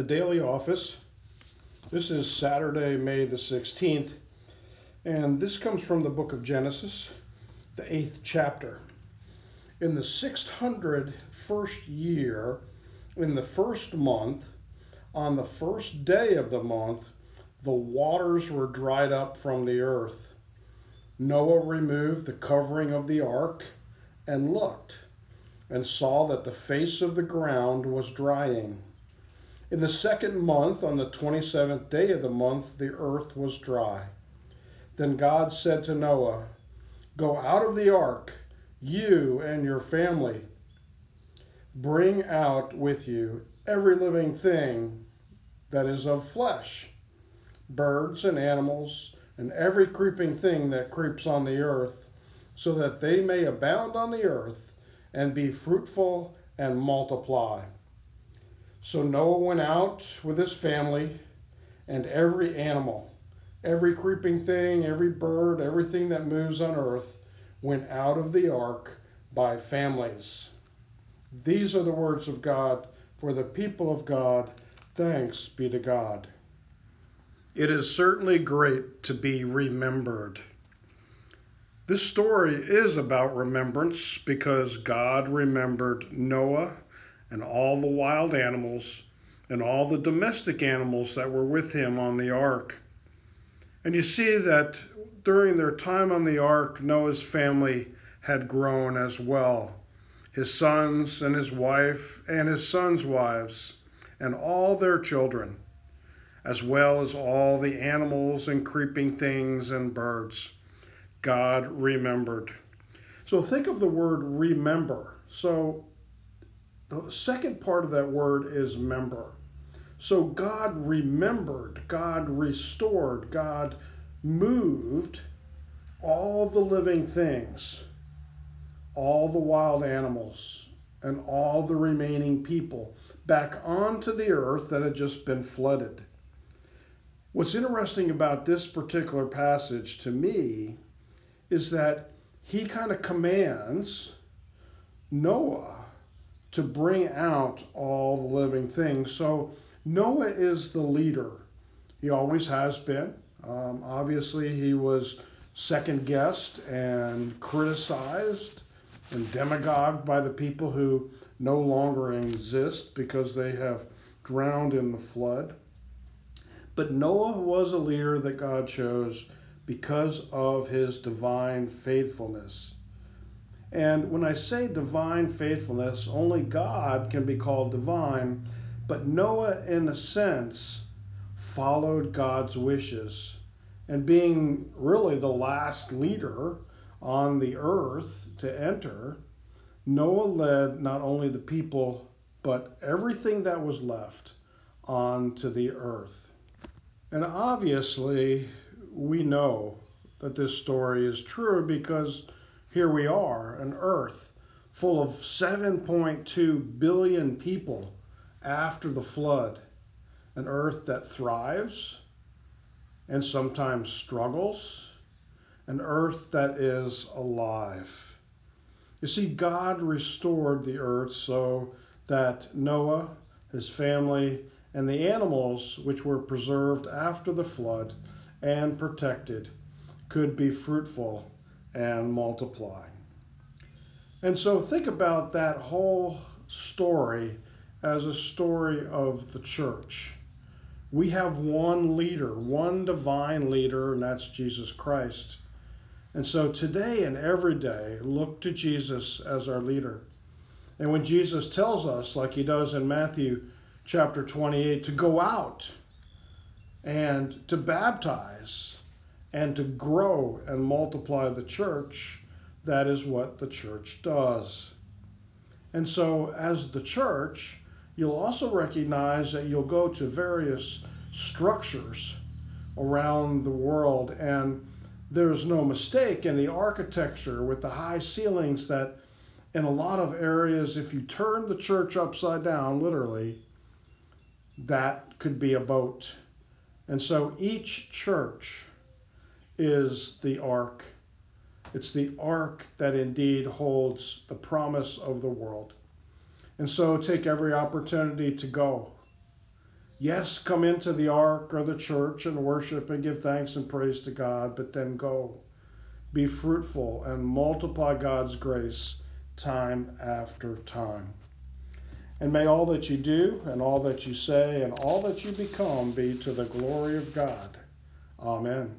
the Daily Office. This is Saturday, May the 16th, and this comes from the book of Genesis, the eighth chapter. In the 601st year, in the first month, on the first day of the month, the waters were dried up from the earth. Noah removed the covering of the ark and looked, and saw that the face of the ground was drying. In the second month, on the 27th day of the month, the earth was dry. Then God said to Noah, Go out of the ark, you and your family. Bring out with you every living thing that is of flesh, birds and animals, and every creeping thing that creeps on the earth, so that they may abound on the earth and be fruitful and multiply. So Noah went out with his family and every animal, every creeping thing, every bird, everything that moves on earth went out of the ark by families. These are the words of God for the people of God. Thanks be to God. It is certainly great to be remembered. This story is about remembrance because God remembered Noah and all the wild animals and all the domestic animals that were with him on the ark. And you see that during their time on the ark, Noah's family had grown as well his sons and his wife and his sons' wives and all their children, as well as all the animals and creeping things and birds. God remembered. So think of the word remember. So the second part of that word is member. So God remembered, God restored, God moved all the living things, all the wild animals, and all the remaining people back onto the earth that had just been flooded. What's interesting about this particular passage to me is that he kind of commands Noah to bring out all the living things. So Noah is the leader. He always has been. Um, obviously, he was second guessed and criticized and demagogued by the people who no longer exist because they have drowned in the flood. But Noah was a leader that God chose because of his divine faithfulness. And when I say divine faithfulness, only God can be called divine, but Noah, in a sense, followed God's wishes. And being really the last leader on the earth to enter, Noah led not only the people, but everything that was left onto the earth. And obviously, we know that this story is true because here we are, an earth full of 7.2 billion people after the flood, an earth that thrives and sometimes struggles, an earth that is alive. You see, God restored the earth so that Noah, his family, and the animals which were preserved after the flood and protected could be fruitful and multiply. And so think about that whole story as a story of the church. We have one leader, one divine leader, and that's Jesus Christ. And so today and every day, look to Jesus as our leader. And when Jesus tells us, like he does in Matthew chapter 28, to go out and to baptize, and to grow and multiply the church, that is what the church does. And so, as the church, you'll also recognize that you'll go to various structures around the world, and there's no mistake in the architecture with the high ceilings that, in a lot of areas, if you turn the church upside down, literally, that could be a boat. And so, each church is the ark. It's the ark that indeed holds the promise of the world. And so take every opportunity to go Yes, come into the ark or the church and worship and give thanks and praise to God, but then go. Be fruitful and multiply God's grace time after time. And may all that you do and all that you say and all that you become be to the glory of God. Amen.